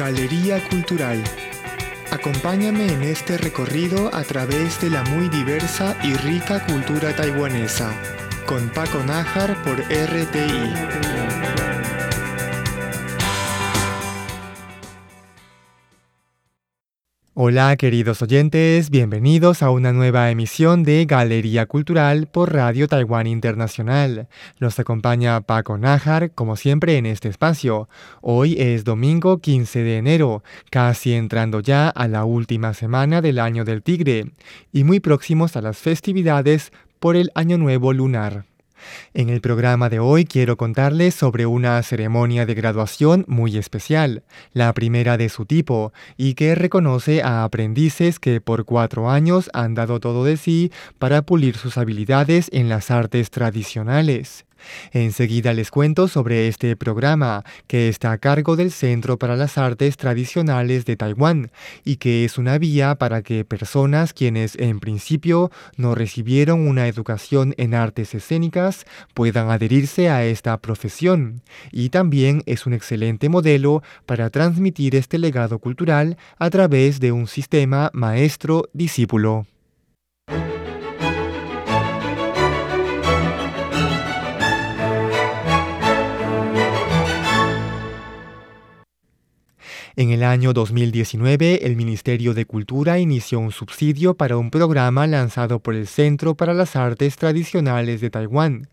Galería Cultural. Acompáñame en este recorrido a través de la muy diversa y rica cultura taiwanesa, con Paco Nájar por RTI. Hola queridos oyentes, bienvenidos a una nueva emisión de Galería Cultural por Radio Taiwán Internacional. Los acompaña Paco Nájar, como siempre en este espacio. Hoy es domingo 15 de enero, casi entrando ya a la última semana del año del tigre, y muy próximos a las festividades por el Año Nuevo Lunar. En el programa de hoy quiero contarles sobre una ceremonia de graduación muy especial, la primera de su tipo, y que reconoce a aprendices que por cuatro años han dado todo de sí para pulir sus habilidades en las artes tradicionales. Enseguida les cuento sobre este programa, que está a cargo del Centro para las Artes Tradicionales de Taiwán y que es una vía para que personas quienes en principio no recibieron una educación en artes escénicas puedan adherirse a esta profesión. Y también es un excelente modelo para transmitir este legado cultural a través de un sistema maestro-discípulo. En el año 2019, el Ministerio de Cultura inició un subsidio para un programa lanzado por el Centro para las Artes Tradicionales de Taiwán.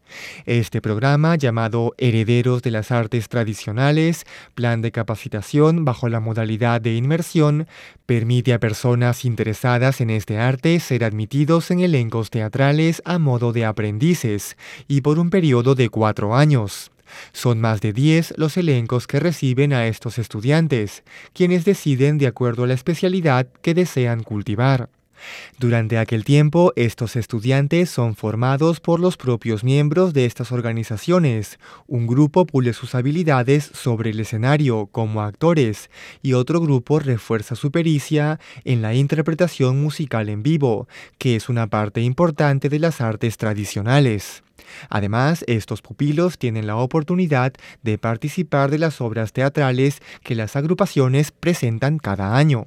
Este programa, llamado Herederos de las Artes Tradicionales, Plan de Capacitación bajo la modalidad de inmersión, permite a personas interesadas en este arte ser admitidos en elencos teatrales a modo de aprendices y por un periodo de cuatro años. Son más de 10 los elencos que reciben a estos estudiantes, quienes deciden de acuerdo a la especialidad que desean cultivar. Durante aquel tiempo, estos estudiantes son formados por los propios miembros de estas organizaciones. Un grupo pule sus habilidades sobre el escenario como actores y otro grupo refuerza su pericia en la interpretación musical en vivo, que es una parte importante de las artes tradicionales. Además, estos pupilos tienen la oportunidad de participar de las obras teatrales que las agrupaciones presentan cada año.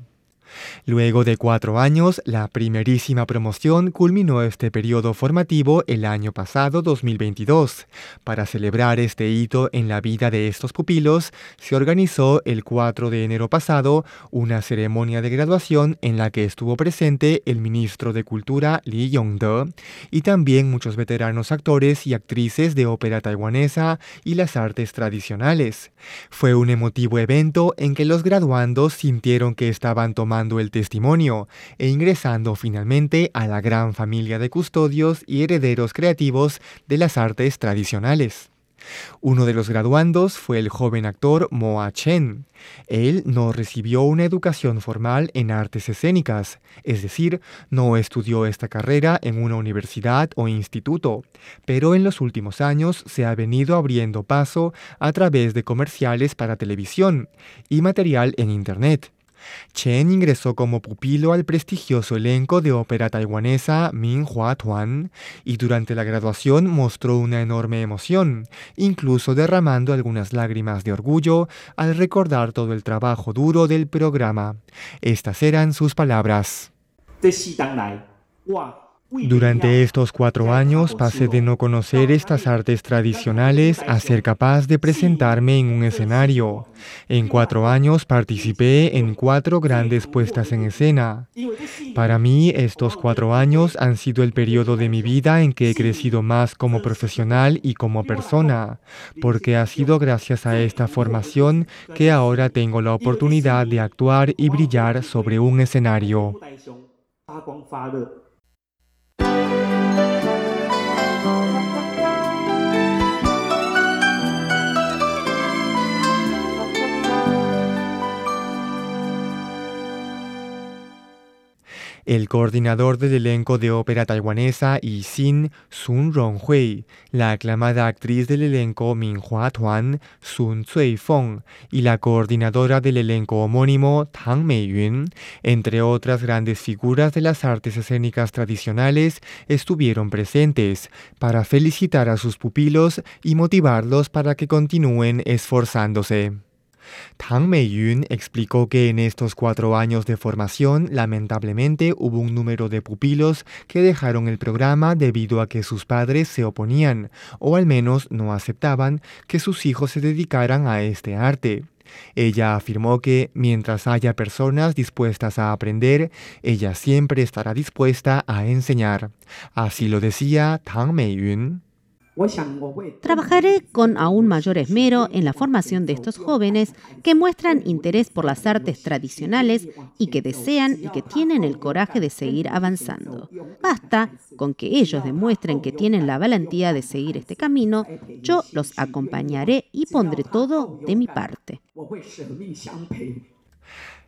Luego de cuatro años, la primerísima promoción culminó este periodo formativo el año pasado 2022. Para celebrar este hito en la vida de estos pupilos, se organizó el 4 de enero pasado una ceremonia de graduación en la que estuvo presente el ministro de Cultura Li Yongde y también muchos veteranos actores y actrices de ópera taiwanesa y las artes tradicionales. Fue un emotivo evento en que los graduandos sintieron que estaban tomando el testimonio e ingresando finalmente a la gran familia de custodios y herederos creativos de las artes tradicionales. Uno de los graduandos fue el joven actor Moa Chen. Él no recibió una educación formal en artes escénicas, es decir, no estudió esta carrera en una universidad o instituto, pero en los últimos años se ha venido abriendo paso a través de comerciales para televisión y material en Internet. Chen ingresó como pupilo al prestigioso elenco de ópera taiwanesa Minhua Tuan y durante la graduación mostró una enorme emoción, incluso derramando algunas lágrimas de orgullo al recordar todo el trabajo duro del programa. Estas eran sus palabras. Durante estos cuatro años pasé de no conocer estas artes tradicionales a ser capaz de presentarme en un escenario. En cuatro años participé en cuatro grandes puestas en escena. Para mí estos cuatro años han sido el periodo de mi vida en que he crecido más como profesional y como persona, porque ha sido gracias a esta formación que ahora tengo la oportunidad de actuar y brillar sobre un escenario. Música el coordinador del elenco de ópera taiwanesa y Xin Sun Ronghui, la aclamada actriz del elenco Minhua Tuan, Sun Feng, y la coordinadora del elenco homónimo Tang Meiyun, entre otras grandes figuras de las artes escénicas tradicionales, estuvieron presentes para felicitar a sus pupilos y motivarlos para que continúen esforzándose. Tang Meiyun explicó que en estos cuatro años de formación, lamentablemente, hubo un número de pupilos que dejaron el programa debido a que sus padres se oponían, o al menos no aceptaban, que sus hijos se dedicaran a este arte. Ella afirmó que mientras haya personas dispuestas a aprender, ella siempre estará dispuesta a enseñar. Así lo decía Tang Meiyun. Trabajaré con aún mayor esmero en la formación de estos jóvenes que muestran interés por las artes tradicionales y que desean y que tienen el coraje de seguir avanzando. Basta con que ellos demuestren que tienen la valentía de seguir este camino, yo los acompañaré y pondré todo de mi parte.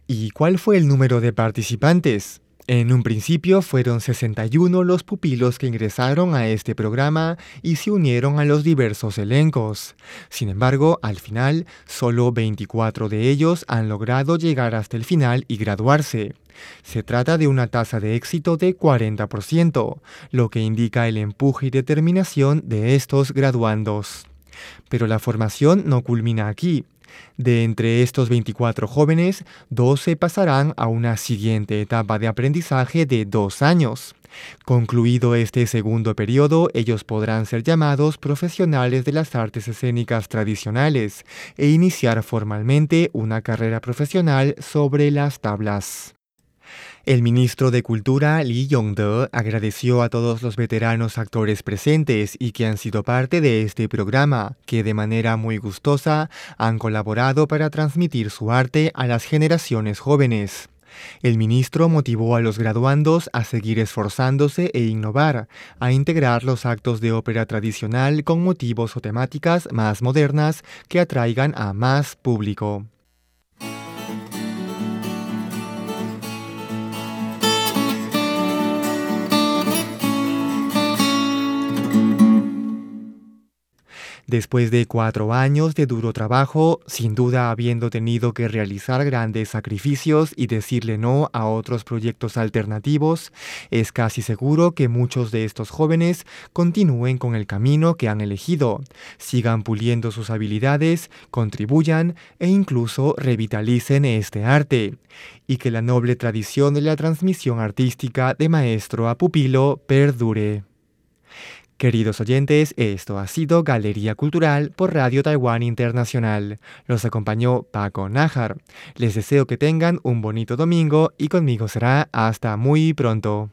¿Y cuál fue el número de participantes? En un principio fueron 61 los pupilos que ingresaron a este programa y se unieron a los diversos elencos. Sin embargo, al final, solo 24 de ellos han logrado llegar hasta el final y graduarse. Se trata de una tasa de éxito de 40%, lo que indica el empuje y determinación de estos graduandos. Pero la formación no culmina aquí. De entre estos 24 jóvenes, 12 pasarán a una siguiente etapa de aprendizaje de dos años. Concluido este segundo periodo, ellos podrán ser llamados profesionales de las artes escénicas tradicionales e iniciar formalmente una carrera profesional sobre las tablas. El ministro de Cultura, Lee Yong-de, agradeció a todos los veteranos actores presentes y que han sido parte de este programa, que de manera muy gustosa han colaborado para transmitir su arte a las generaciones jóvenes. El ministro motivó a los graduandos a seguir esforzándose e innovar, a integrar los actos de ópera tradicional con motivos o temáticas más modernas que atraigan a más público. Después de cuatro años de duro trabajo, sin duda habiendo tenido que realizar grandes sacrificios y decirle no a otros proyectos alternativos, es casi seguro que muchos de estos jóvenes continúen con el camino que han elegido, sigan puliendo sus habilidades, contribuyan e incluso revitalicen este arte, y que la noble tradición de la transmisión artística de maestro a pupilo perdure. Queridos oyentes, esto ha sido Galería Cultural por Radio Taiwán Internacional. Los acompañó Paco Nájar. Les deseo que tengan un bonito domingo y conmigo será hasta muy pronto.